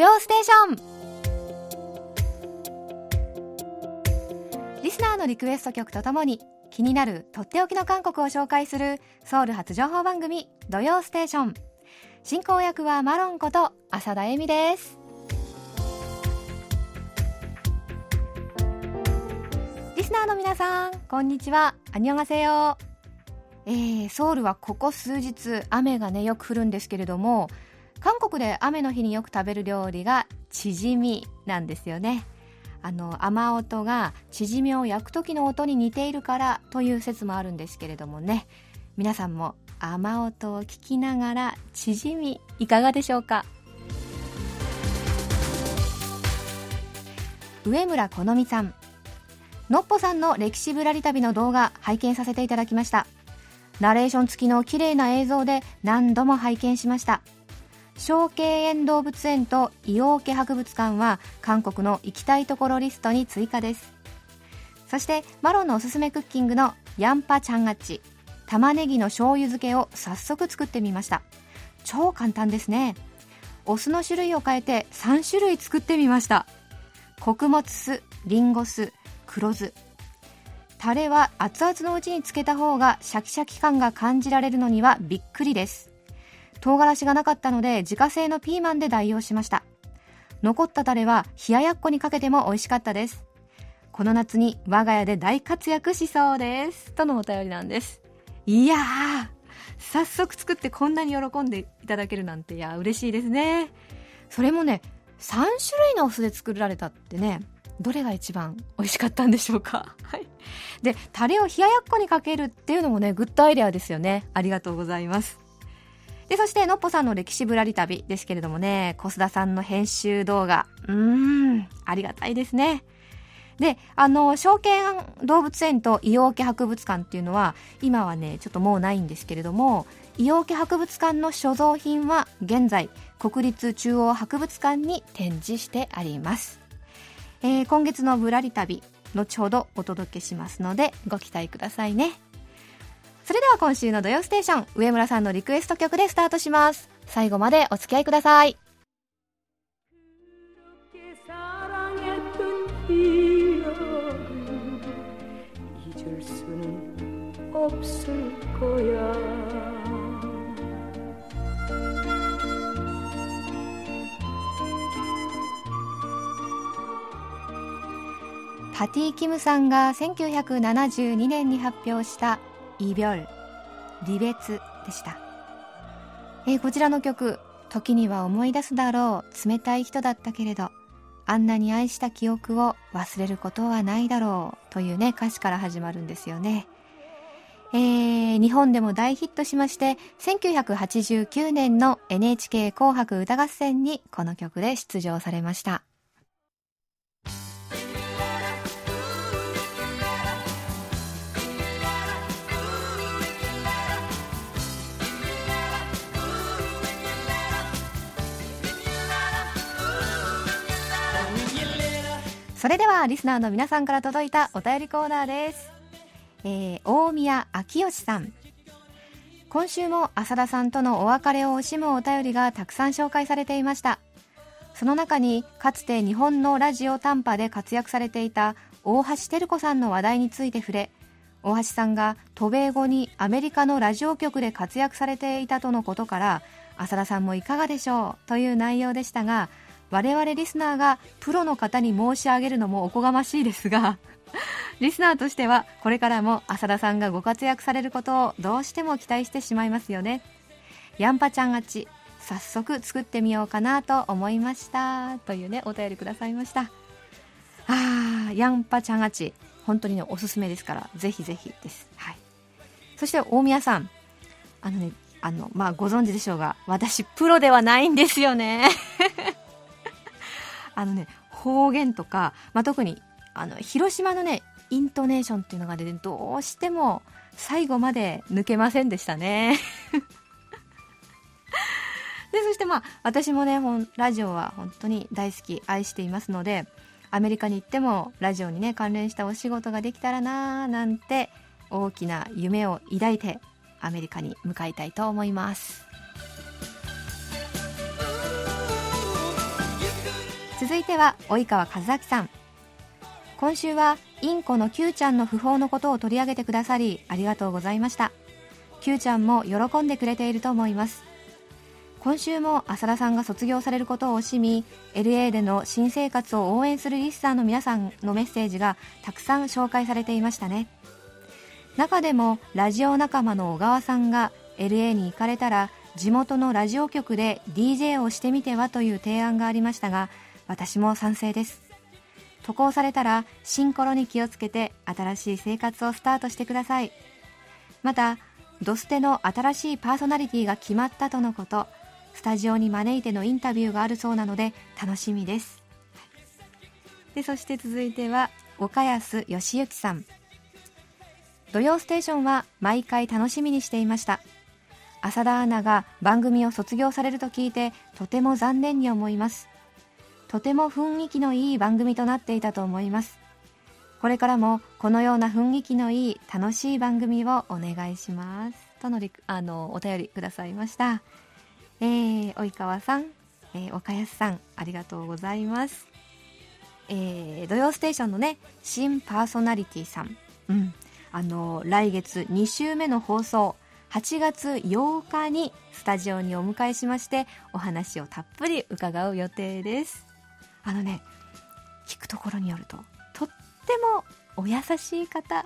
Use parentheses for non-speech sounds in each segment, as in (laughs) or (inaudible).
曜ステーション。リスナーのリクエスト曲とともに気になるとっておきの韓国を紹介するソウル初情報番組土曜ステーション。進行役はマロンこと浅田恵美です。リスナーの皆さんこんにちは。アニョンガセヨえー、ソウルはここ数日雨がねよく降るんですけれども韓国で雨の日によく食べる料理がチヂミなんですよね。あの雨音がチヂミを焼く時の音に似ているからという説もあるんですけれどもね。皆さんも雨音を聞きながらチヂミいかがでしょうか？上村好美さん。のっぽさんの歴史ぶらり旅の動画拝見させていただきました。ナレーション付きの綺麗な映像で何度も拝見しました。小敬園動物園と硫黄家博物館は韓国の行きたいところリストに追加です。そしてマロンのおすすめクッキングのヤンパチャンガッチ玉ねぎの醤油漬けを早速作ってみました。超簡単ですね。お酢の種類を変えて3種類作ってみました。穀物酢リンゴ酢黒酢。タレは熱々のうちにつけた方がシャキシャキ感が感じられるのにはびっくりです。唐辛子がなかったので自家製のピーマンで代用しました。残ったタレは冷ややっこにかけても美味しかったです。この夏に我が家で大活躍しそうです。とのお便りなんです。いやー早速作ってこんなに喜んでいただけるなんていや嬉しいですね。それもね3種類のお酢で作られたってねどれが一番美味しかったんでしょうか。(laughs) はい。でタレを冷ややっこにかけるっていうのもねグッドアイデアですよね。ありがとうございます。で、そして、のっぽさんの歴史ぶらり旅ですけれどもね、小須田さんの編集動画、うーん、ありがたいですね。で、あの、証券動物園と硫黄家博物館っていうのは、今はね、ちょっともうないんですけれども、硫黄家博物館の所蔵品は現在、国立中央博物館に展示してあります。えー、今月のぶらり旅、後ほどお届けしますので、ご期待くださいね。それでは今週の土曜ステーション上村さんのリクエスト曲でスタートします。最後までお付き合いくださいパティ・キムさんが1972年に発表したイビョル離別でした、えー、こちらの曲時には思い出すだろう冷たい人だったけれどあんなに愛した記憶を忘れることはないだろうというね歌詞から始まるんですよね。えー、日本でも大ヒットしまして1989年の NHK 紅白歌合戦にこの曲で出場されました。それではリスナーの皆さんから届いたお便りコーナーです、えー、大宮昭義さん。今週も浅田さんとのお別れを惜しむお便りがたくさん紹介されていました。その中にかつて日本のラジオ短波で活躍されていた大橋照子さんの話題について触れ大橋さんが渡米後にアメリカのラジオ局で活躍されていたとのことから浅田さんもいかがでしょうという内容でしたが我々リスナーがプロの方に申し上げるのもおこがましいですが (laughs) リスナーとしてはこれからも浅田さんがご活躍されることをどうしても期待してしまいますよね。ヤンパちゃんあち早速作ってみようかなと思いました。というねお便りくださいました。あーヤンパちゃんあち本当にねおすすめですからぜひぜひです。はい。そして大宮さん。あのねあのまあご存知でしょうが私プロではないんですよね。あのね方言とか、まあ、特にあの広島のねイントネーションっていうのがねどうしても最後まで抜けませんでしたね。でそしてまあ私もねラジオは本当に大好き愛していますのでアメリカに行ってもラジオにね関連したお仕事ができたらなーなんて大きな夢を抱いてアメリカに向かいたいと思います。続いては及川和明さん。今週はインコの Q ちゃんの訃報のことを取り上げてくださりありがとうございました。Q ちゃんも喜んでくれていると思います。今週も浅田さんが卒業されることを惜しみ LA での新生活を応援するリスナーの皆さんのメッセージがたくさん紹介されていましたね。中でもラジオ仲間の小川さんが LA に行かれたら地元のラジオ局で DJ をしてみてはという提案がありましたが私も賛成です。渡航されたらシンコロに気をつけて新しい生活をスタートしてください。またドステの新しいパーソナリティが決まったとのことスタジオに招いてのインタビューがあるそうなので楽しみです。でそして続いては岡安義行さん。土曜ステーションは毎回楽しみにしていました。浅田アナが番組を卒業されると聞いてとても残念に思います。とても雰囲気のいい番組となっていたと思います。これからもこのような雰囲気のいい楽しい番組をお願いします。とのりあのお便りくださいました。えー、及川さん、えー、岡安さんありがとうございます。えー、土曜ステーションのね新パーソナリティさん。うん。あの来月2週目の放送。8月8日にスタジオにお迎えしましてお話をたっぷり伺う予定です。あのね聞くところによるととってもお優しい方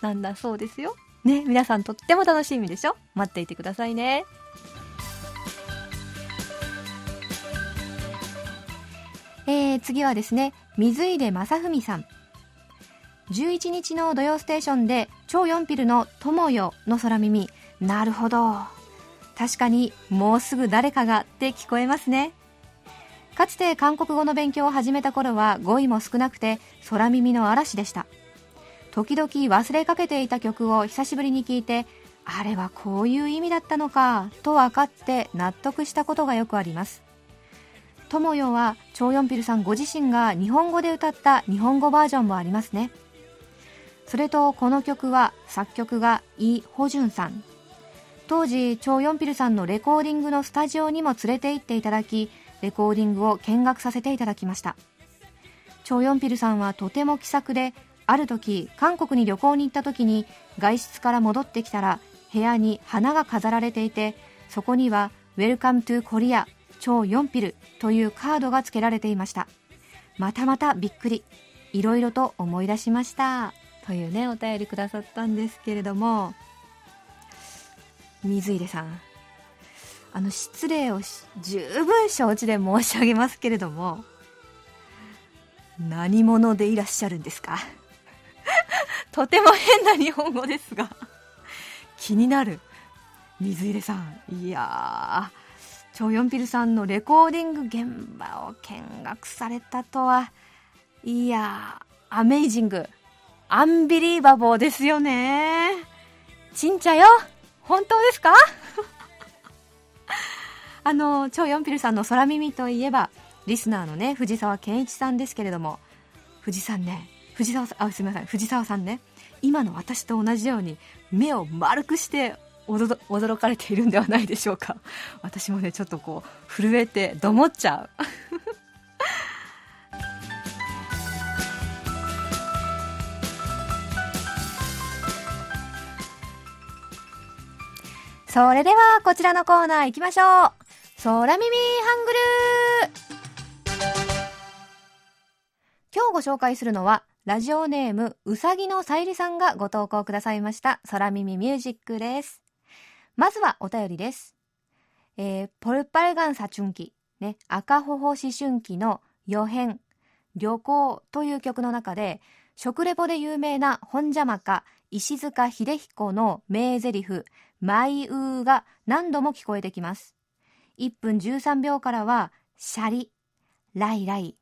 なんだそうですよ。ね皆さんとっても楽しみでしょ。待っていてくださいね。えー、次はですね水出正文さん。11日の土曜ステーションで超4ピルの「友よ」の空耳。なるほど。確かにもうすぐ誰かがって聞こえますね。かつて韓国語の勉強を始めた頃は語彙も少なくて空耳の嵐でした。時々忘れかけていた曲を久しぶりに聴いてあれはこういう意味だったのかと分かって納得したことがよくあります。友よはチョヨンピルさんご自身が日本語で歌った日本語バージョンもありますね。それとこの曲は作曲がイ・ホジュンさん。当時チョヨンピルさんのレコーディングのスタジオにも連れて行っていただきレコーディングを見学させていただきました。チョ・ヨンピルさんはとても気さくである時韓国に旅行に行った時に外出から戻ってきたら部屋に花が飾られていてそこには「Welcome to Korea チョ・ヨンピル」というカードが付けられていました。またまたびっくり。いろいろと思い出しました。というねお便りくださったんですけれども。水出さん。あの失礼を十分承知で申し上げますけれども何者でいらっしゃるんですか？(laughs) とても変な日本語ですが気になる。水出さん。いやーチョ・ヨンピルさんのレコーディング現場を見学されたとはいやアメイジング。アンビリーバボーですよね。ちんちゃよ？本当ですか？(laughs) あの超ヨンピルさんの空耳といえばリスナーのね藤沢健一さんですけれども藤さんね藤沢さんあすみません藤沢さんね今の私と同じように目を丸くして驚かれているんではないでしょうか。私もねちょっとこう震えてどもっちゃう。(laughs) それではこちらのコーナー行きましょう。空耳ハングル今日ご紹介するのはラジオネームうさぎのさゆりさんがご投稿くださいました空耳ミュージックです。まずはお便りです。えー、ポルパルガンサチュンキね赤ほほ思春期の予編旅行という曲の中で食レポで有名な本邪魔か石塚秀彦の名台詞「マイウー」が何度も聞こえてきます1分13秒からは、シャリ、ライライ、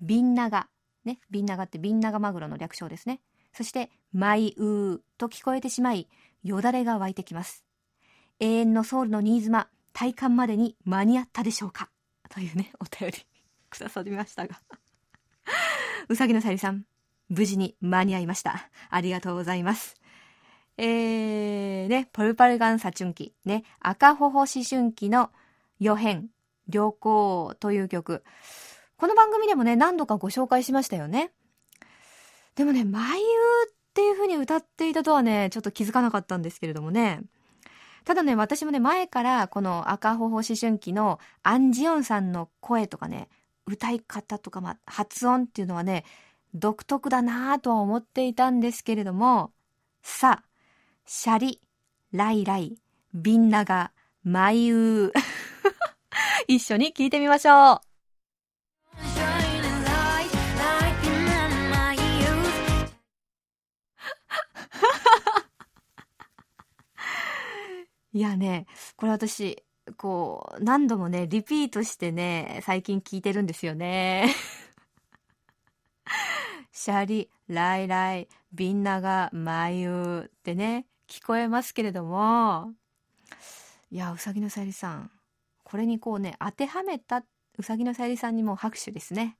ビンナガ、ね、ビンナガってビンナガマグロの略称ですね。そして、マイウーと聞こえてしまい、よだれが湧いてきます。永遠のソウルの新妻、体感までに間に合ったでしょうか？というね、お便り (laughs) くださりましたが (laughs) うさぎのさゆりさん、無事に間に合いました。ありがとうございます。えー、ね、ポルパルガンサチュンキ、ね、赤ほほ思春期の予編、旅行という曲。この番組でもね、何度かご紹介しましたよね。でもね、眉っていう風に歌っていたとはね、ちょっと気づかなかったんですけれどもね。ただね、私もね、前からこの赤ほほ思春期のアンジオンさんの声とかね、歌い方とか、まあ、発音っていうのはね、独特だなぁとは思っていたんですけれども、さあ、シャリ、ライライ、ビンナガ、マイウー。(laughs) 一緒に聞いてみましょう。(laughs) いやね、これ私、こう、何度もね、リピートしてね、最近聞いてるんですよね。(laughs) シャリ、ライライ、ビンナガ、マユーってね、聞こえますけれども、いや、うさぎのさゆりさん、これにこうね、当てはめたうさぎのさゆりさんにも拍手ですね。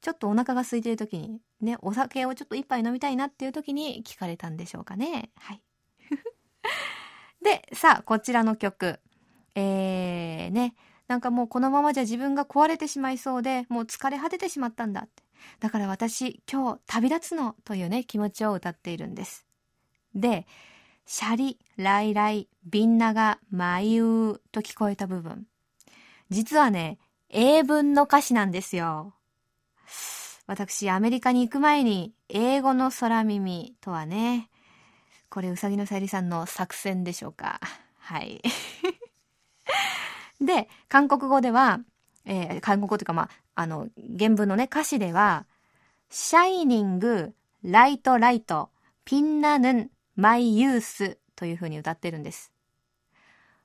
ちょっとお腹が空いてる時に、ね、お酒をちょっと一杯飲みたいなっていう時に聞かれたんでしょうかね。はい。(laughs) で、さあ、こちらの曲。えー、ね、なんかもうこのままじゃ自分が壊れてしまいそうで、もう疲れ果ててしまったんだって。だから私、今日旅立つのというね、気持ちを歌っているんです。で、シャリ、ライライ、ビンナガ、マユーと聞こえた部分。実はね、英文の歌詞なんですよ。私、アメリカに行く前に、英語の空耳とはね、これ、うさぎのさゆりさんの作戦でしょうか。はい。(laughs) で、韓国語では、えー、韓国語というか、まあ、あの、原文のね、歌詞では、シャイニング、ライトライト、ピンナヌン、マイユースという風に歌ってるんです。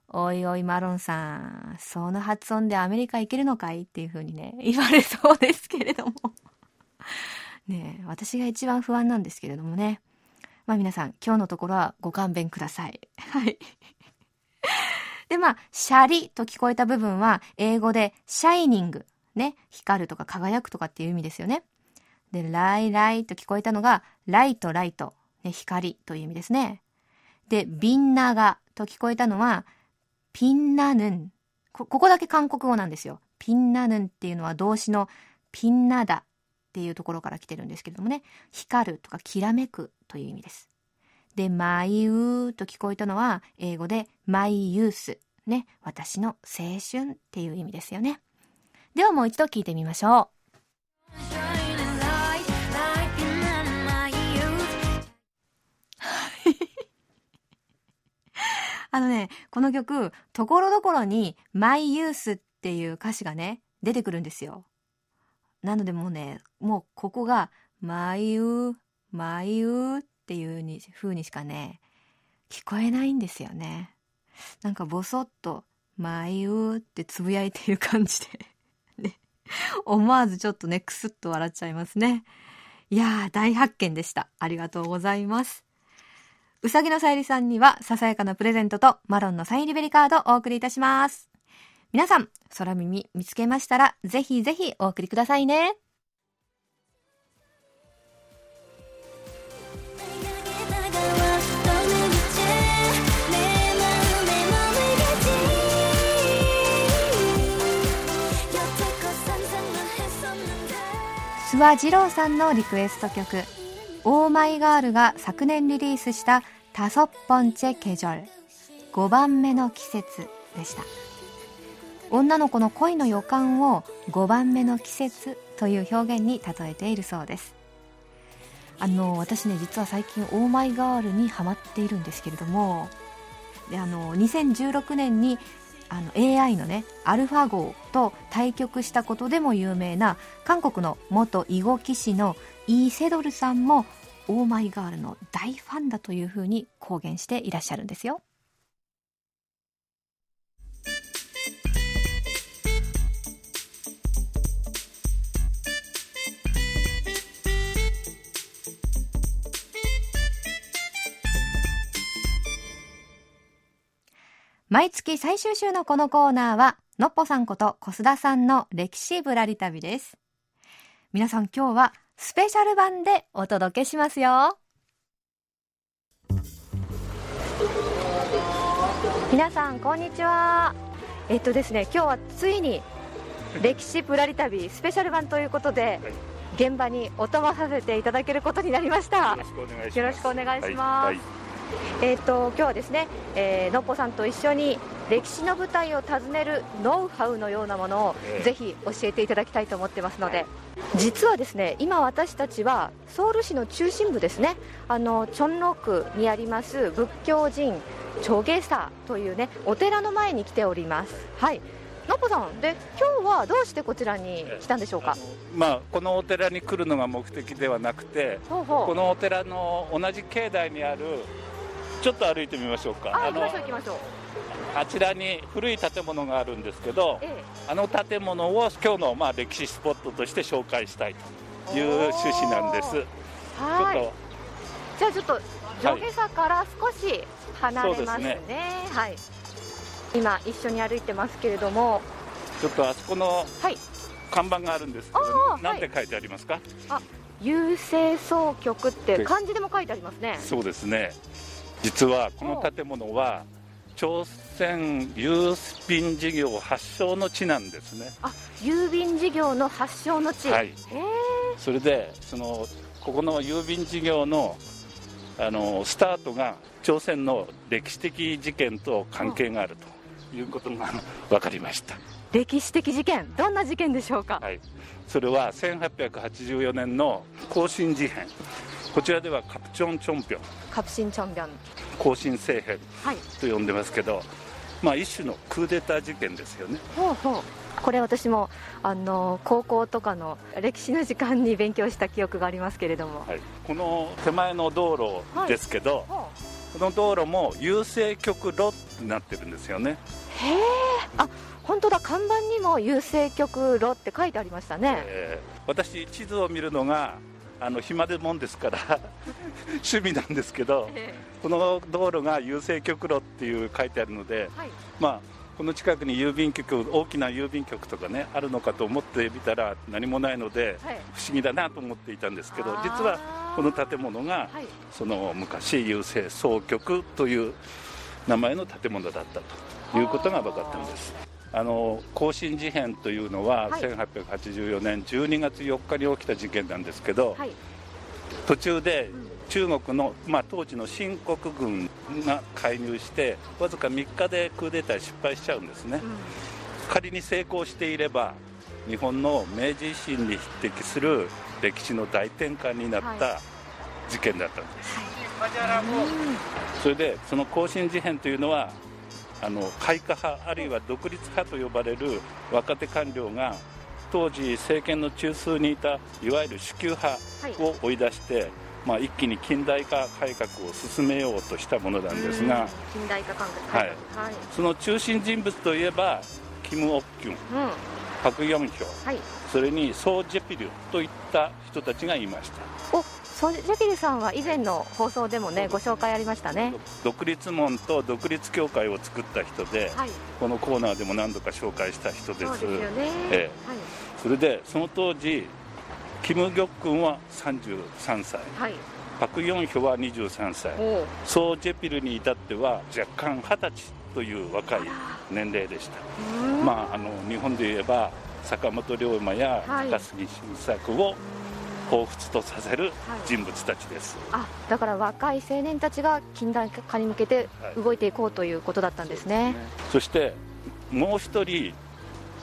おいおいマロンさん、その発音でアメリカ行けるのかい？っていう風にね、言われそうですけれども (laughs) ね私が一番不安なんですけれどもね。まあ皆さん、今日のところはご勘弁ください。(laughs) はい。(laughs) で、まあ、シャリと聞こえた部分は、英語でシャイニング、ね、光るとか輝くとかっていう意味ですよね。で、ライライと聞こえたのが、ライトライト、光という意味ですね。で、ビンナガと聞こえたのは、ピンナヌン。こ、ここだけ韓国語なんですよ。ピンナヌンっていうのは動詞のピンナダっていうところから来てるんですけれどもね、光るとかきらめくという意味です。で、マイウーと聞こえたのは、英語でマイユース。ね、私の青春っていう意味ですよね。ではもう一度聞いてみましょう。あのね、この曲、ところどころに、マイユースっていう歌詞がね、出てくるんですよ。なのでもうね、もうここが、まゆ、まゆっていうに風にしかね、聞こえないんですよね。なんかぼそっと、まゆってつぶやいている感じで (laughs) ね、思わずちょっとね、くすっと笑っちゃいますね。いやー、大発見でした。ありがとうございます。うさぎのさゆりさんには、ささやかなプレゼントとマロンのサインリベリカードをお送りいたします。皆さん、空耳見つけましたら、ぜひぜひお送りくださいね。諏訪二郎さんのリクエスト曲「オーマイガール」が昨年リリースした「タソッポンチェケジョル」5番目の季節でした。女の子の恋の予感を5番目の季節という表現に例えているそうですあの私ね実は最近オーマイガールにハマっているんですけれどもであの2016年にあの AI のねアルファ号と対局したことでも有名な韓国の元囲碁棋士のイ・ー・セドルさんもオーマイガールの大ファンだというふうに公言していらっしゃるんですよ毎月最終週のこのコーナーは、のっぽさんこと小須田さんの歴史ぶらり旅です。皆さん今日はスペシャル版でお届けしますよ。皆さんこんにちは。えっとですね、今日はついに歴史ぶらり旅スペシャル版ということで、はい。現場にお供させていただけることになりました。よろしくお願いします、はい。はい、えっ、ー、と今日はですね、えー、のっぽさんと一緒に歴史の舞台を訪ねるノウハウのようなものを、えー、ぜひ教えていただきたいと思ってますので、実はですね今私たちはソウル市の中心部ですね。あのチョンロ区にあります仏教寺院チョゲサというねお寺の前に来ております。はい。のっぽさんで今日はどうしてこちらに来たんでしょうか、まあ、このお寺に来るのが目的ではなくてこのお寺の同じ境内にあるちょっと歩いてみましょうか。あのあちらに古い建物があるんですけど、ええ、あの建物を今日のまあ歴史スポットとして紹介したいという趣旨なんです。はい。じゃあちょっと上下差から少し離れますね。はい、ねはい。今一緒に歩いてますけれども。ちょっとあそこの看板があるんですけど、はい、なんて書いてありますか、あ郵政総局って漢字でも書いてありますね。そうですね実はこの建物は朝鮮郵便事業発祥の地なんですね。あ郵便事業の発祥の地。はい。それでそのここの郵便事業のあのスタートが朝鮮の歴史的事件と関係があるということが分かりました。歴史的事件。どんな事件でしょうか、はい、それは1884年の甲信事変。こちらではカプチョンチョンピョン。カプシンチョンピョン。甲信政変と呼んでますけど、はい、まあ一種のクーデター事件ですよね。ほうほう。これ私もあの高校とかの歴史の時間に勉強した記憶がありますけれども、はい、この手前の道路ですけど、はい、この道路も郵政局路になってるんですよね。へえあ本当だ。看板にも郵政局路って書いてありましたね、えー、私地図を見るのがあの暇でもんですから (laughs) 趣味なんですけど、えー、この道路が郵政局路っていう書いてあるので、はい、まあこの近くに郵便局大きな郵便局とかねあるのかと思ってみたら何もないので、はい、不思議だなと思っていたんですけど実はこの建物が、はい、その昔郵政総局という名前の建物だったということが分かったんです。あの甲信事変というのは、はい、1884年12月4日に起きた事件なんですけど、はい、途中で中国の、まあ、当時の新国軍が介入してわずか3日でクーデター失敗しちゃうんですね、うん、仮に成功していれば日本の明治維新に匹敵する歴史の大転換になった事件だったんです、はい。それでその甲信事変というのはあの開化派あるいは独立派と呼ばれる若手官僚が当時政権の中枢にいたいわゆる主級派を追い出して、はい、まあ、一気に近代化改革を進めようとしたものなんですが近代化改革、はい、はい、その中心人物といえばキム・オッキュン、うん、パク・ヨンヒョ、はい、それにソー・ジェピリュといった人たちがいました。おソジャキルさんは以前の放送でもねご紹介ありましたね。独立門と独立協会を作った人で、はい、このコーナーでも何度か紹介した人です。そうですよね、ええ。はい、それでその当時キム・ギョックンは33歳、はい、パク・ヨンヒョは23歳。ソー・ジェピルに至っては若干20歳という若い年齢でした。まああの日本で言えば坂本龍馬や高杉晋作を、彷彿とさせる人物たちです、はい、あだから若い青年たちが近代化に向けて動いていこうということだったんですね。はいそすね、そしてもう一人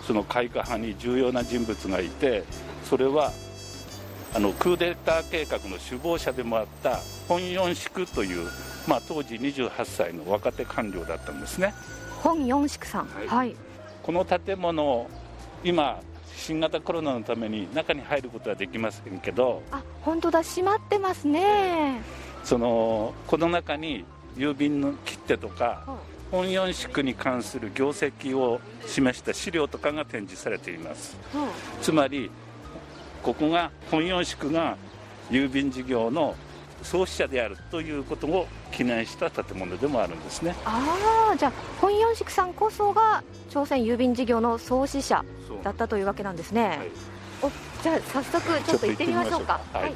その開化派に重要な人物がいてそれはあのクーデター計画の首謀者でもあった本四宿という、まあ、当時28歳の若手官僚だったんですね。本四宿さん、はい、はい、この建物今新型コロナのために中に入ることはできませんけどあ本当だ。閉まってますね。そのこの中に郵便の切手とか、本四宿に関する業績を示した資料とかが展示されています、つまりここが本四宿が郵便事業の創始者であるということを記念した建物でもあるんですね。ああじゃあ本四宿さんこそが朝鮮郵便事業の創始者だったというわけなんですね、はい、おじゃあ早速ちょっと行ってみましょうか。はい、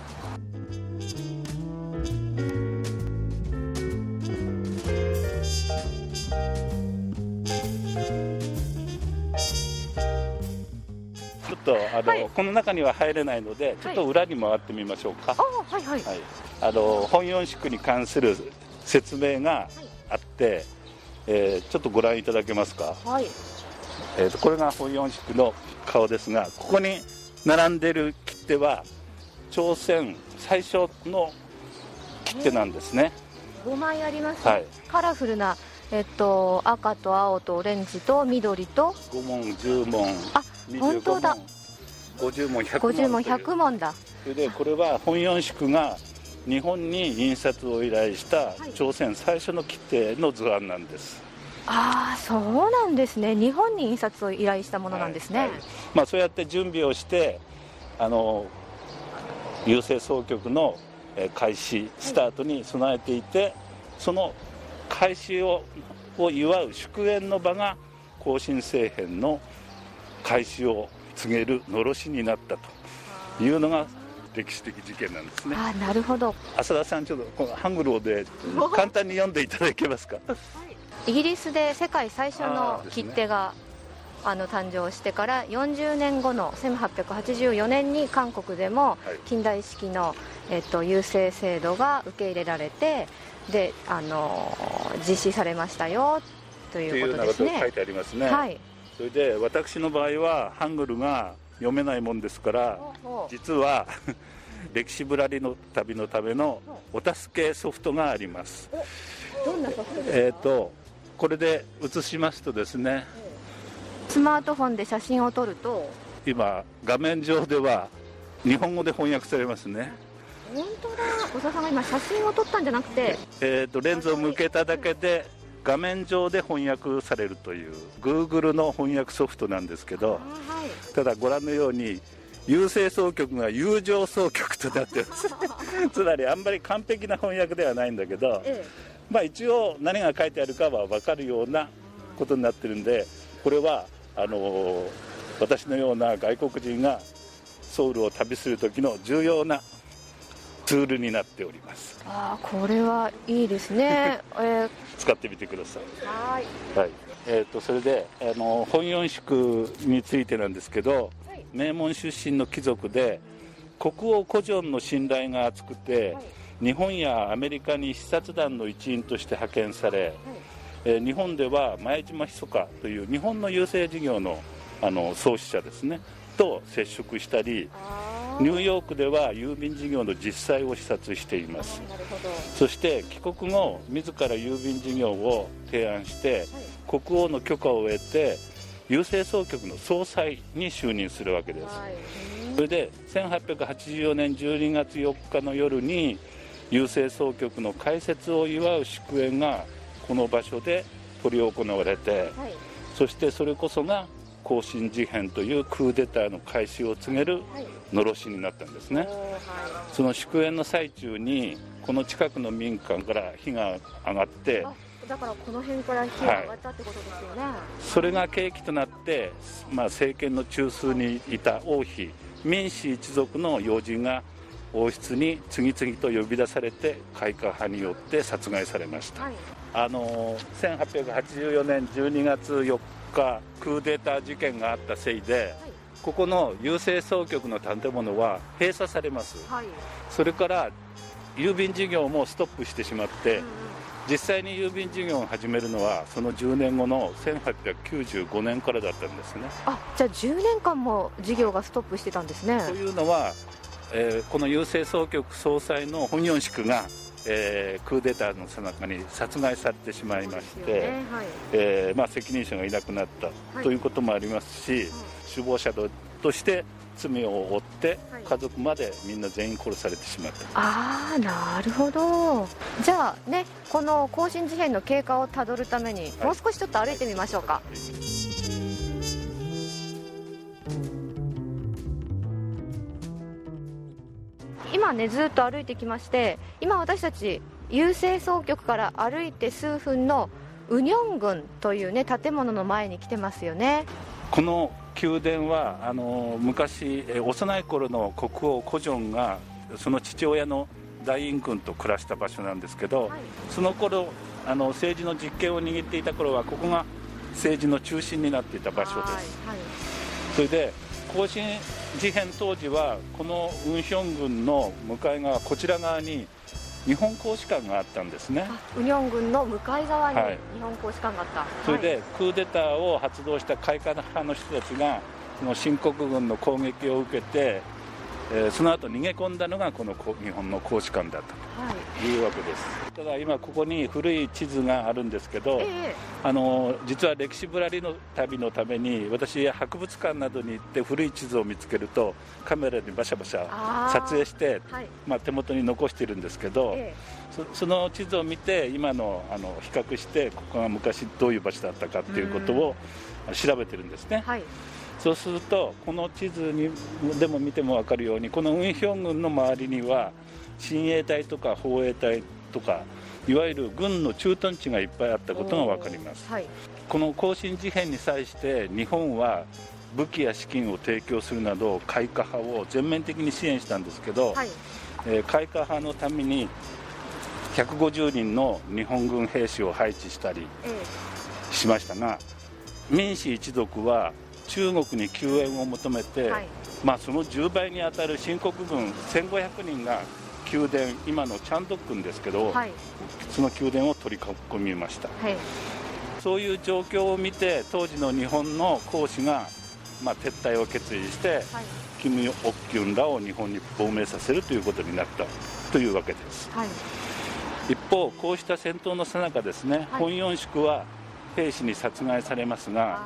はい。あの、はい、この中には入れないのでちょっと裏に回ってみましょうか、はい、はい。はい、あの本四宿に関する説明があって、えー、ちょっとご覧いただけますか、はい。えーと、これが本四宿の顔ですがここに並んでる切手は朝鮮最初の切手なんですね、5枚あります、はい、カラフルな、えっと、赤と青とオレンジと緑と5問10問あ本当だ50問100問50問100問だ。それでこれは本四宿が日本に印刷を依頼した朝鮮最初の切手の図案なんです、ああそうなんですね。日本に印刷を依頼したものなんですね、はい。はい、まあ、そうやって準備をしてあの郵政総局の開始スタートに備えていて、その開始をを祝う祝宴の場が更新政変の開始を告げるのろしになったというのが歴史的事件なんですね。あなるほど。浅田さんちょっとこのハングルで簡単に読んでいただけますか、はい、イギリスで世界最初の切手があの誕生してから40年後の1884年に韓国でも近代式の、えっと、郵政制度が受け入れられてであの実施されましたよということですね。というようなことが書いてありますね。はい、それで私の場合はハングルが読めないもんですから実は (laughs) 歴史ぶらりの旅のためのお助けソフトがあります。どんなソフトですか？えっ、ー、とこれで映しますとですねスマートフォンで写真を撮ると？今画面上では日本語で翻訳されますね。本当だ。小沢さんが今写真を撮ったんじゃなくて？えっ、ー、とレンズを向けただけで画面上で翻訳されるという Google の翻訳ソフトなんですけど、はい、ただご覧のように郵政総局が友情総局となってます。(laughs) つまりあんまり完璧な翻訳ではないんだけど、ええ、まあ一応何が書いてあるかは分かるようなことになってるんでこれはあの私のような外国人がソウルを旅する時の重要なツールになっております。あこれはいいですね、(laughs) えー、使ってみてください。はい、はい。えーと、それであの本四宿についてなんですけど、はい、名門出身の貴族で国王古城の信頼が厚くて、はい、日本やアメリカに視察団の一員として派遣され、はい、えー、日本では前島密かという日本の郵政事業のあの創始者ですね。と接触したりニューヨークでは郵便事業の実際を視察しています。そして帰国後自ら郵便事業を提案して、はい、国王の許可を得て郵政総局の総裁に就任するわけです、はい、それで1884年12月4日の夜に郵政総局の開設を祝う祝宴がこの場所で執り行われて、はい、そしてそれこそが更新事変というクーデターの開始を告げるのろしになったんですね、はい、その祝宴の最中にこの近くの民家から火が上がってだからこの辺から火が上がったってことですよね、はい、それが契機となって、まあ、政権の中枢にいた王妃民氏一族の要人が王室に次々と呼び出されて開化派によって殺害されました、はい、あの1884年12月4日クーデター事件があったせいで、はい、ここの郵政総局の建物は閉鎖されます、はい、それから郵便事業もストップしてしまって、うん、実際に郵便事業を始めるのはその10年後の1895年からだったんですね。あじゃあ10年間も事業がストップしてたんですね。というのは、えー、この郵政総局総裁の本四宿がえー、クーデターのさなかに殺害されてしまいまして、ねはい、えー、まあ、責任者がいなくなった、ということもありますし、首謀者として罪を負って、家族までみんな全員殺されてしまった。ああなるほど。じゃあねこの更新事変の経過をたどるために、もう少しちょっと歩いてみましょうか。今ねずっと歩いてきまして今私たち郵政総局から歩いて数分のウニョン郡というね建物の前に来てますよね。この宮殿はあの昔幼い頃の国王コジョンがその父親の大院君と暮らした場所なんですけど、はい、その頃あの政治の実権を握っていた頃はここが政治の中心になっていた場所です、はいはい、それで甲信事変当時はこの雲昌郡の向かい側こちら側に日本公使館があったんですね。ウニョン郡の向かい側に日本公使館があった、はい、それでクーデターを発動した開化派の人たちがこの新国軍の攻撃を受けてえー、その後逃げ込んだのがこの日本の公使館だとい。うわけです、はい、ただ今ここに古い地図があるんですけど、えー、あの実は歴史ぶらりの旅のために私博物館などに行って古い地図を見つけるとカメラにバシャバシャ撮影して、はい、まあ、手元に残してるんですけど、えー、そその地図を見て今のあの比較してここが昔どういう場所だったかっていうことを調べてるんですね。はいそうするとこの地図にでも見ても分かるようにこの雲昌郡の周りには親衛隊とか防衛隊とかいわゆる軍の駐屯地がいっぱいあったことが分かります、はい、この甲信事変に際して日本は武器や資金を提供するなど開化派を全面的に支援したんですけど、はい、えー、開化派のために150人の日本軍兵士を配置したりしましたが、民主一族は中国に救援を求めて、はい、まあ、その10倍に当たる新国軍1500人が宮殿今のチャンドックンですけど、はい、その宮殿を取り囲みました、はい、そういう状況を見て当時の日本の皇使が、まあ、撤退を決意して、キム・オッキュンらを日本に亡命させるということになったというわけです、一方こうした戦闘のさなかですね、本四宿は兵士に殺害されますが、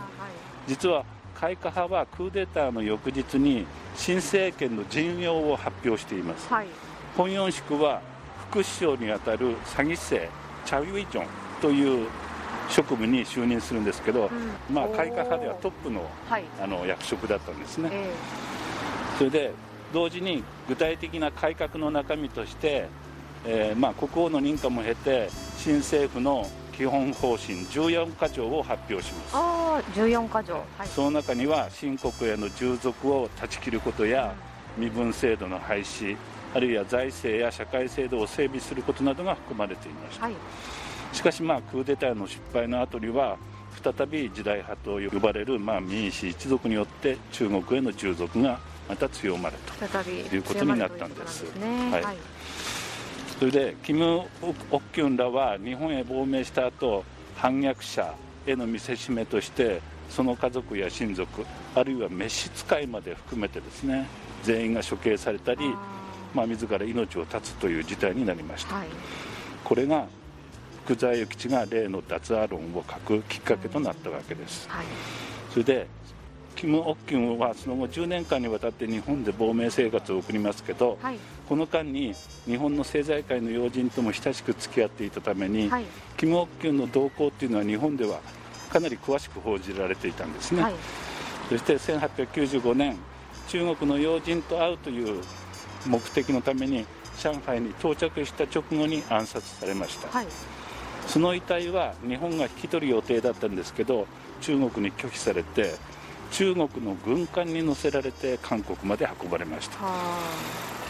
実は開化派はクーデターの翌日に新政権の陣容を発表しています、はい、本四宿は副首相にあたる詐欺生チャウィチョンという職務に就任するんですけど、うん、まあ、開化派ではトップの,、あの役職だったんですね、えー、それで同時に具体的な改革の中身として、えーまあ、国王の認可も経て新政府の基本方針14か条を発表します。ああ14か条、はい、その中には新国への従属を断ち切ることや、身分制度の廃止あるいは財政や社会制度を整備することなどが含まれていました、はい、しかしまあクーデターの失敗の後には再び時代派と呼ばれるまあ民主一族によって中国への従属がまた強まるということになったんです。ですね、はい、はいそれでキム・オッキュンらは日本へ亡命した後反逆者への見せしめとしてその家族や親族あるいは召使いまで含めてですね全員が処刑されたりまあ、自ら命を絶つという事態になりました、はい、これが福沢諭吉が例の脱ア論を書くきっかけとなったわけです、はい、それでキム・オッキュンはその後10年間にわたって日本で亡命生活を送りますけど、はい、この間に日本の政財界の要人とも親しく付き合っていたために、はい、キム・オッキュンの動向っていうのは日本ではかなり詳しく報じられていたんですね、はい、そして1895年中国の要人と会うという目的のために上海に到着した直後に暗殺されました、その遺体は日本が引き取る予定だったんですけど中国に拒否されて中国の軍艦に乗せられて韓国まで運ばれました。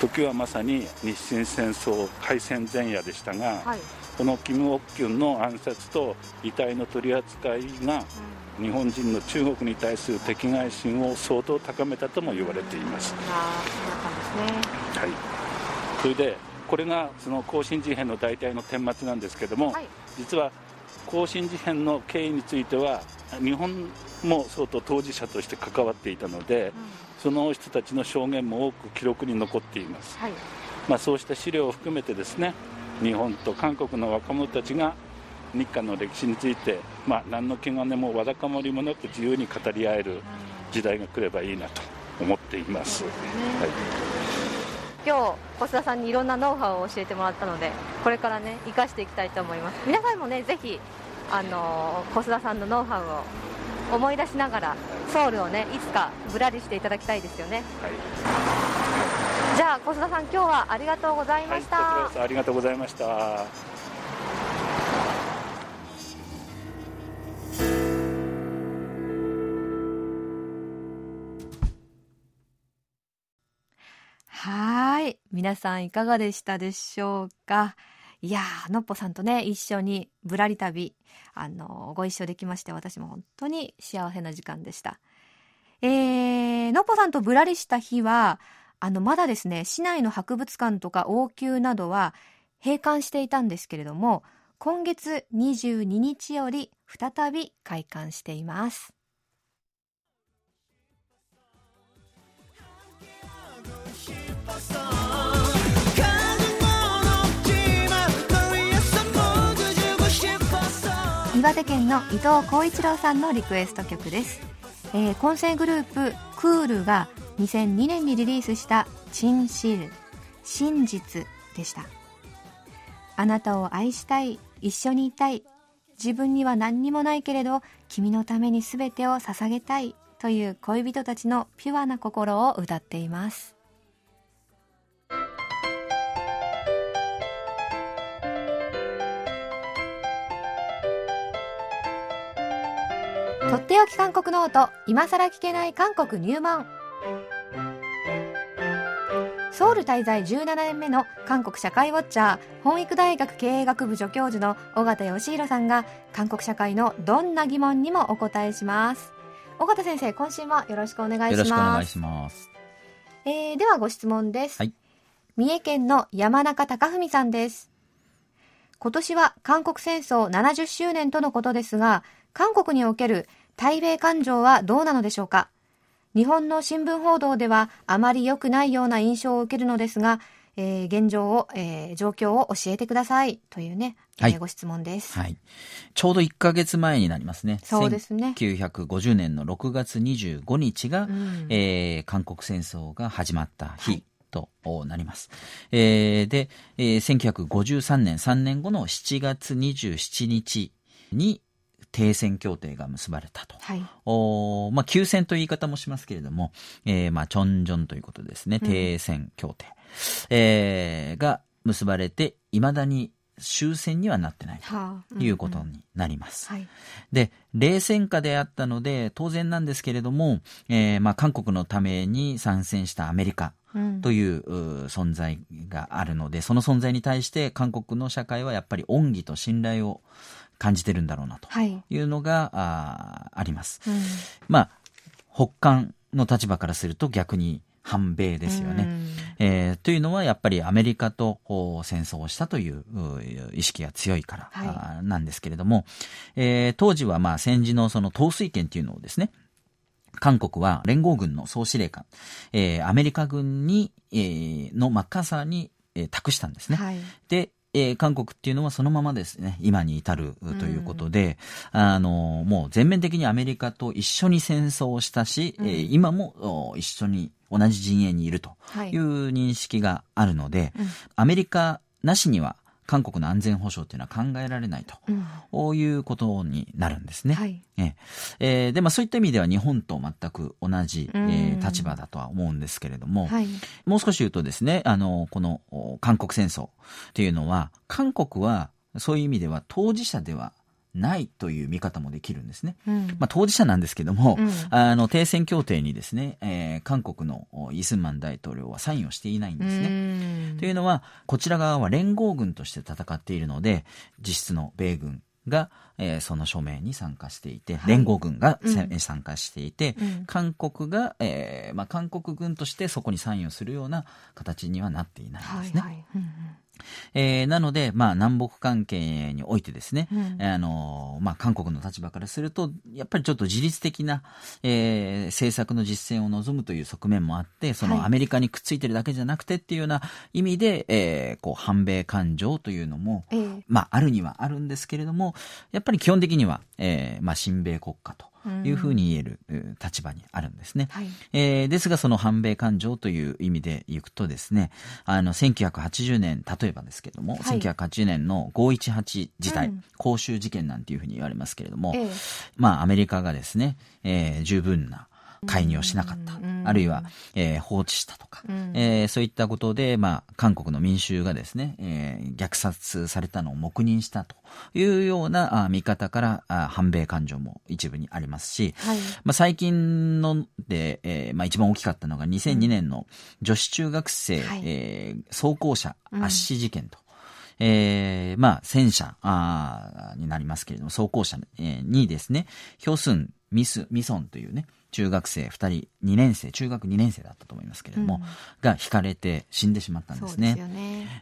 時はまさに日清戦争開戦前夜でしたが、はい、このキム・オッキュンの暗殺と遺体の取り扱いが、日本人の中国に対する敵外心を相当高めたとも言われています。はい、それでこれがその甲信事変の大体の顛末なんですけども、はい、実は甲信事変の経緯については日本も相当当事者として関わっていたので、うん、その人たちの証言も多く記録に残っています、はい、まあ、そうした資料を含めてですね日本と韓国の若者たちが日韓の歴史について、まあ、何の気兼ねもわだかまりもなく自由に語り合える時代が来ればいいなと思っています、ね、はい、今日小須田さんにいろんなノウハウを教えてもらったのでこれからね生かしていきたいと思います。皆さんもねぜひあの小須田さんのノウハウを思い出しながらソウルをねいつかぶらりしていただきたいですよね、はい、じゃあ小須田さん今日はありがとうございました、はい、ありがとうございました。はい。皆さんいかがでしたでしょうか？いやー、のっぽさんとね、一緒にぶらり旅、あの、ご一緒できまして、私も本当に幸せな時間でした。えー、のっぽさんとぶらりした日は、あの、まだですね、市内の博物館とか王宮などは閉館していたんですけれども、今月22日より再び開館しています。岩手県の伊藤浩一郎さんのリクエスト曲です、えー、混成グループクールが2002年にリリースした「チンシル」「真実」でした。あなたを愛したい一緒にいたい自分には何にもないけれど君のために全てを捧げたいという恋人たちのピュアな心を歌っています。とっておき韓国ノート今さら聞けない韓国入門。ソウル滞在17年目の韓国社会ウォッチャー本育大学経営学部助教授の尾形義弘さんが韓国社会のどんな疑問にもお答えします。尾形先生今週もよろしくお願いします。よろしくお願いします。えー、ではご質問です、はい、三重県の山中隆文さんです。今年は韓国戦争70周年とのことですが韓国における対米感情はどうなのでしょうか？日本の新聞報道ではあまり良くないような印象を受けるのですが、えー、現状を、えー、状況を教えてくださいというね、はい、ご質問です、はい。ちょうど1か月前になりますね。そうですね。1950年の6月25日が、うん、えー、韓国戦争が始まった日。はいとなります。えー、で、えー、1953年3年後の7月27日に、停戦協定が結ばれたと。はい、おまあ、休戦という言い方もしますけれども、えー、まあ、チョンジョンということですね。停戦協定。うん、えー、が結ばれて、いまだに終戦にはなってないということになります。はい、で、冷戦下であったので、当然なんですけれども、えー、まあ、韓国のために参戦したアメリカ、という存在があるので、その存在に対して韓国の社会はやっぱり恩義と信頼を感じてるんだろうなというのが、はい、ああります。うん、まあ、北韓の立場からすると逆に反米ですよね。えー、というのはやっぱりアメリカと戦争をしたという意識が強いから、はい、なんですけれども、えー、当時はまあ戦時のその統帥権というのをですね、韓国は連合軍の総司令官、えー、アメリカ軍に、えー、のマッカーサーに、えー、託したんですね。はい、で、えー、韓国っていうのはそのままですね、今に至るということで、うん、あの、もう全面的にアメリカと一緒に戦争をしたし、うん、えー、今も一緒に同じ陣営にいるとい。う認識があるので、はいうん、アメリカなしには韓国の安全保障っていうのは考えられないと、うん、いうことになるんですね。はい、えー、で、まあそういった意味では日本と全く同じ、えー、立場だとは思うんですけれども、はい、もう少し言うとですね、あの、この韓国戦争っていうのは、韓国はそういう意味では当事者ではないという見方もできるんですね。うん、まあ、当事者なんですけども、うん、あの停戦協定にですね、えー、韓国のイスンマン大統領はサインをしていないんですね。というのはこちら側は連合軍として戦っているので実質の米軍が、えー、その署名に参加していて、はい、連合軍が、うん、参加していて、うん、韓国が、えーまあ、韓国軍としてそこにサインをするような形にはなっていないんですね。はいはい。うんうんえー、なので、まあ、南北関係においてですね、うん、あの、まあ、韓国の立場からすると、やっぱりちょっと自律的な、えー、政策の実践を望むという側面もあって、そのアメリカにくっついてるだけじゃなくてっていうような意味で、えー、こう、反米感情というのも、えー、まあ、あるにはあるんですけれども、やっぱり基本的には、えー、まあ、親米国家と、いうふうに言える立場にあるんですね。はい、えー、ですが、その反米感情という意味でいくとですね、あの、1980年、例えばですけれども、はい、1980年の518事態、うん、公衆事件なんていうふうに言われますけれども、え。まあ、アメリカがですね、えー、十分な、介入をしなかった、あるいは、えー、放置したとか、えー、そういったことで、まあ、韓国の民衆がですね、えー、虐殺されたのを黙認したというようなあ見方からあ反米感情も一部にありますし、はい、まあ、最近ので、えーまあ、一番大きかったのが2002年の女子中学生、うん、えー、装甲車圧死事件と。えー、まあ、戦車あになりますけれども、装甲車、えー、にですね、ヒョスンミス、ミソンというね、中学生2人、2年生、中学2年生だったと思いますけれども、うん、が引かれて死んでしまったんですね。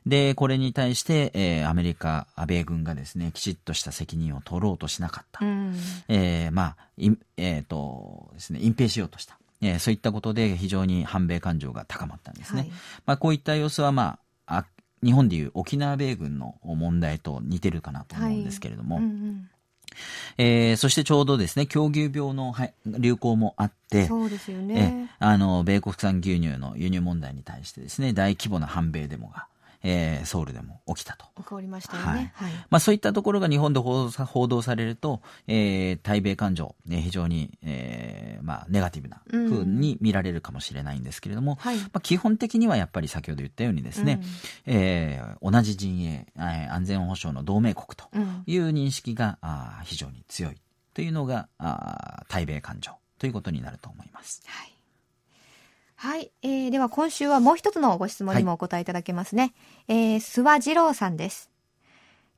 で、ね、これに対して、えー、アメリカ、米軍がですね、きちっとした責任を取ろうとしなかった。うん、えー、まあ、えっ、ー、とですね、隠蔽しようとした。えー、そういったことで非常に反米感情が高まったんですね。はい、まあ、こういった様子は、まあ、あ日本でいう沖縄米軍の問題と似てるかなと思うんですけれども、はいうんうんえー、そしてちょうどですね、狂牛病の流行もあって、そうですよね。あの、米国産牛乳の輸入問題に対してですね、大規模な反米デモが、えー、ソウルでも起きたと。起こりましたよね。はい。はい、まあそういったところが日本で報道されると、えー、対米感情、ね、非常に、えー、まあネガティブな風に見られるかもしれないんですけれども、うんはい、まあ基本的にはやっぱり先ほど言ったようにですね、うん、えー、同じ陣営、えー、安全保障の同盟国という認識が、うん、あ非常に強いというのがあ対米感情ということになると思います。はいはい、えー、では今週はもう一つのご質問にもお答えいただけますね。はい、えー、諏訪二郎さんです。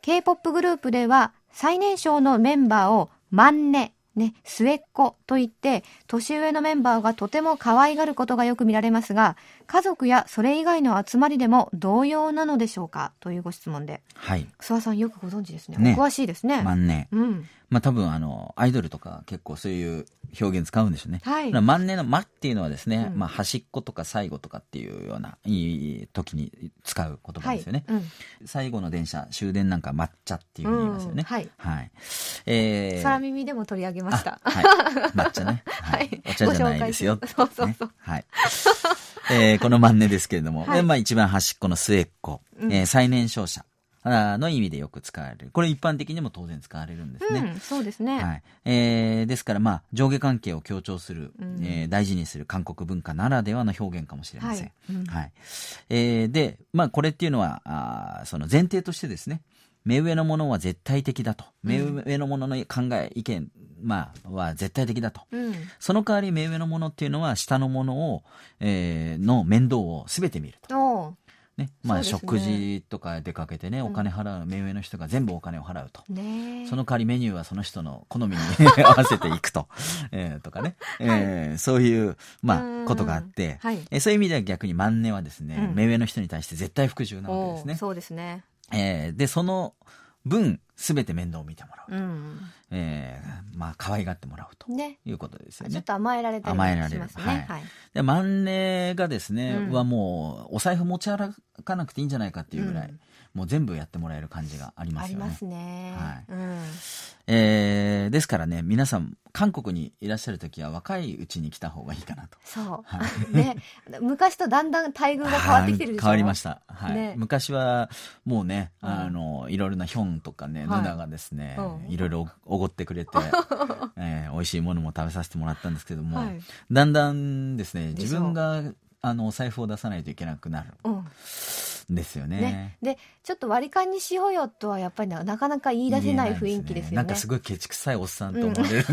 K-POP グループでは最年少のメンバーを万ネ、ね、末っ子と言って、年上のメンバーがとても可愛がることがよく見られますが、家族やそれ以外の集まりでも同様なのでしょうか？というご質問で。はい。諏訪さんよくご存知ですね。ねお詳しいですね。万年。うん。まあ多分あの、アイドルとか結構そういう表現使うんでしょうね。はい。万年の間っていうのはですね、うん、まあ端っことか最後とかっていうような、いい時に使う言葉ですよね。はいうん、最後の電車、終電なんか抹茶っていうふうに言いますよね。うん、はい。はい。えー。空耳でも取り上げました。はい。(laughs) 抹茶ね。はい。お茶じゃないですよ。そうそうそう。はい。えー、この万年ですけれども、(laughs) はい、まあ一番端っこの末っ子、えー、最年少者。の意味でよく使われる。これ一般的にも当然使われるんですね。うん、そうですね。はい。えー、ですからまあ上下関係を強調する、うん、えー、大事にする韓国文化ならではの表現かもしれません。はい。うん、はい、えー、で、まあこれっていうのは、あその前提としてですね、目上のものは絶対的だと。目上のものの考え、意見、まあ、は絶対的だと。うん、その代わり目上のものっていうのは下のものを、えー、の面倒を全て見ると。ね、まあ、食事とか出かけてね、お金払う、目上の人が全部お金を払うと。ね、その代わりメニューはその人の好みに (laughs) 合わせていくと。えー、とかね、えー、そういう、まあ、ことがあって、はい、えー、そういう意味では逆に万年はですね、うん、目上の人に対して絶対服従なわけですね。そうですね。えー、で、その分、すべて面倒を見てもらうと。うん、えー、まあ、可愛がってもらうと。ね。いうことですよね。ちょっと甘えられてる、ね、甘えられる。はい。はい、で、万年がですね、うん、はもう、お財布持ち歩かなくていいんじゃないかっていうぐらい、うん、もう全部やってもらえる感じがありますよね。ありますね。はい。うんえー、ですからね、皆さん、韓国にいらっしゃる時は若いうちに来た方がいいかなと。そう。はい、(laughs) ね、昔とだんだん待遇が変わってきてるでしょ？変わりました。はい。ね、昔は、もうね、あの、いろいろなヒョンとかね、ヌナがですね、いろいろおごってくれて、(laughs) えー、美味しいものも食べさせてもらったんですけども、はい、だんだんですね、自分が、あの、お財布を出さないといけなくなる。うんですよね。ねで、ちょっと割り勘にしようよとはやっぱりなかなか言い出せない雰囲気ですよね。なんかすごいケチくさいおっさんと思われる、うん、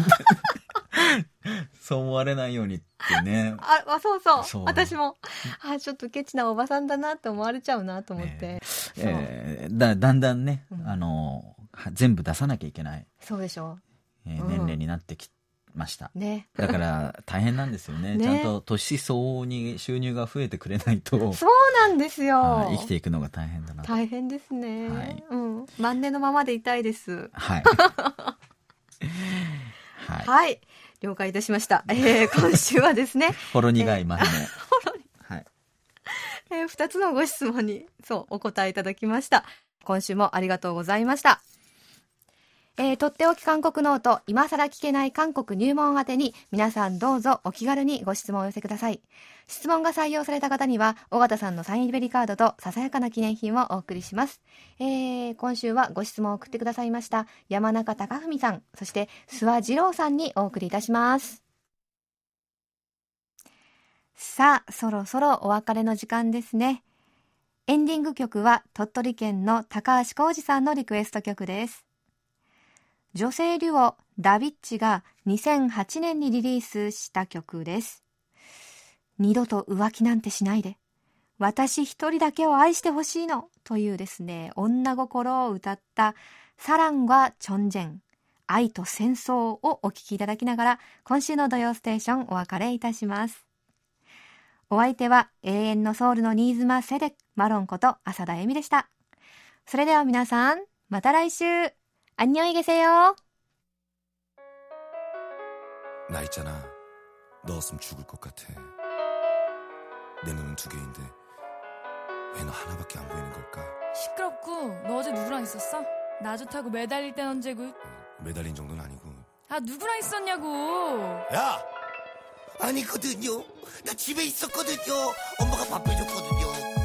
(laughs) そう思われないようにってね。あ、あそうそう。そう私も、あ、ちょっとケチなおばさんだなって思われちゃうなと思って。ね、えー、だだんだんね、うん、あの、全部出さなきゃいけない。そうでしょう。えー、年齢になってきました。ね。だから大変なんですよね。(laughs) ねちゃんと年相応に収入が増えてくれないと。そうなんですよ。生きていくのが大変だな。大変ですね。はい。うん。万年のままでいたいです。はい。(laughs) はい。はい。了解いたしました。(laughs) えー、今週はですね。ほろ苦い万年。はい。えー、二つのご質問に、そう、お答えいただきました。今週もありがとうございました。えー、とっておき韓国ノート、今更聞けない韓国入門宛てに、皆さんどうぞお気軽にご質問を寄せください。質問が採用された方には、尾形さんのサイン入りカードとささやかな記念品をお送りします。えー、今週はご質問を送ってくださいました、山中隆文さん、そして諏訪二郎さんにお送りいたします。さあ、そろそろお別れの時間ですね。エンディング曲は鳥取県の高橋浩二さんのリクエスト曲です。女性デュオダビッチが2008年にリリースした曲です。二度と浮気なんてしないで。私一人だけを愛してほしいのというですね、女心を歌ったサランはチョンジェン、愛と戦争をお聞きいただきながら、今週の土曜ステーションお別れいたします。お相手は永遠のソウルの新妻セデマロンこと浅田恵美でした。それでは皆さん、また来週。 안녕히 계세 요。 나 있잖아너없으면 죽을 것 같아 내 눈은 두 개인데 왜 너 하나밖에 안 보이는 걸까 시끄럽고 너 어제 누구랑 있었어 나 좋다고 매달릴 땐 언제고 매달린 정도는 아니고 아 누구랑 있었냐고 야 아니거든요. 나 집에 있었거든요. 엄마가 밥 해줬거든요.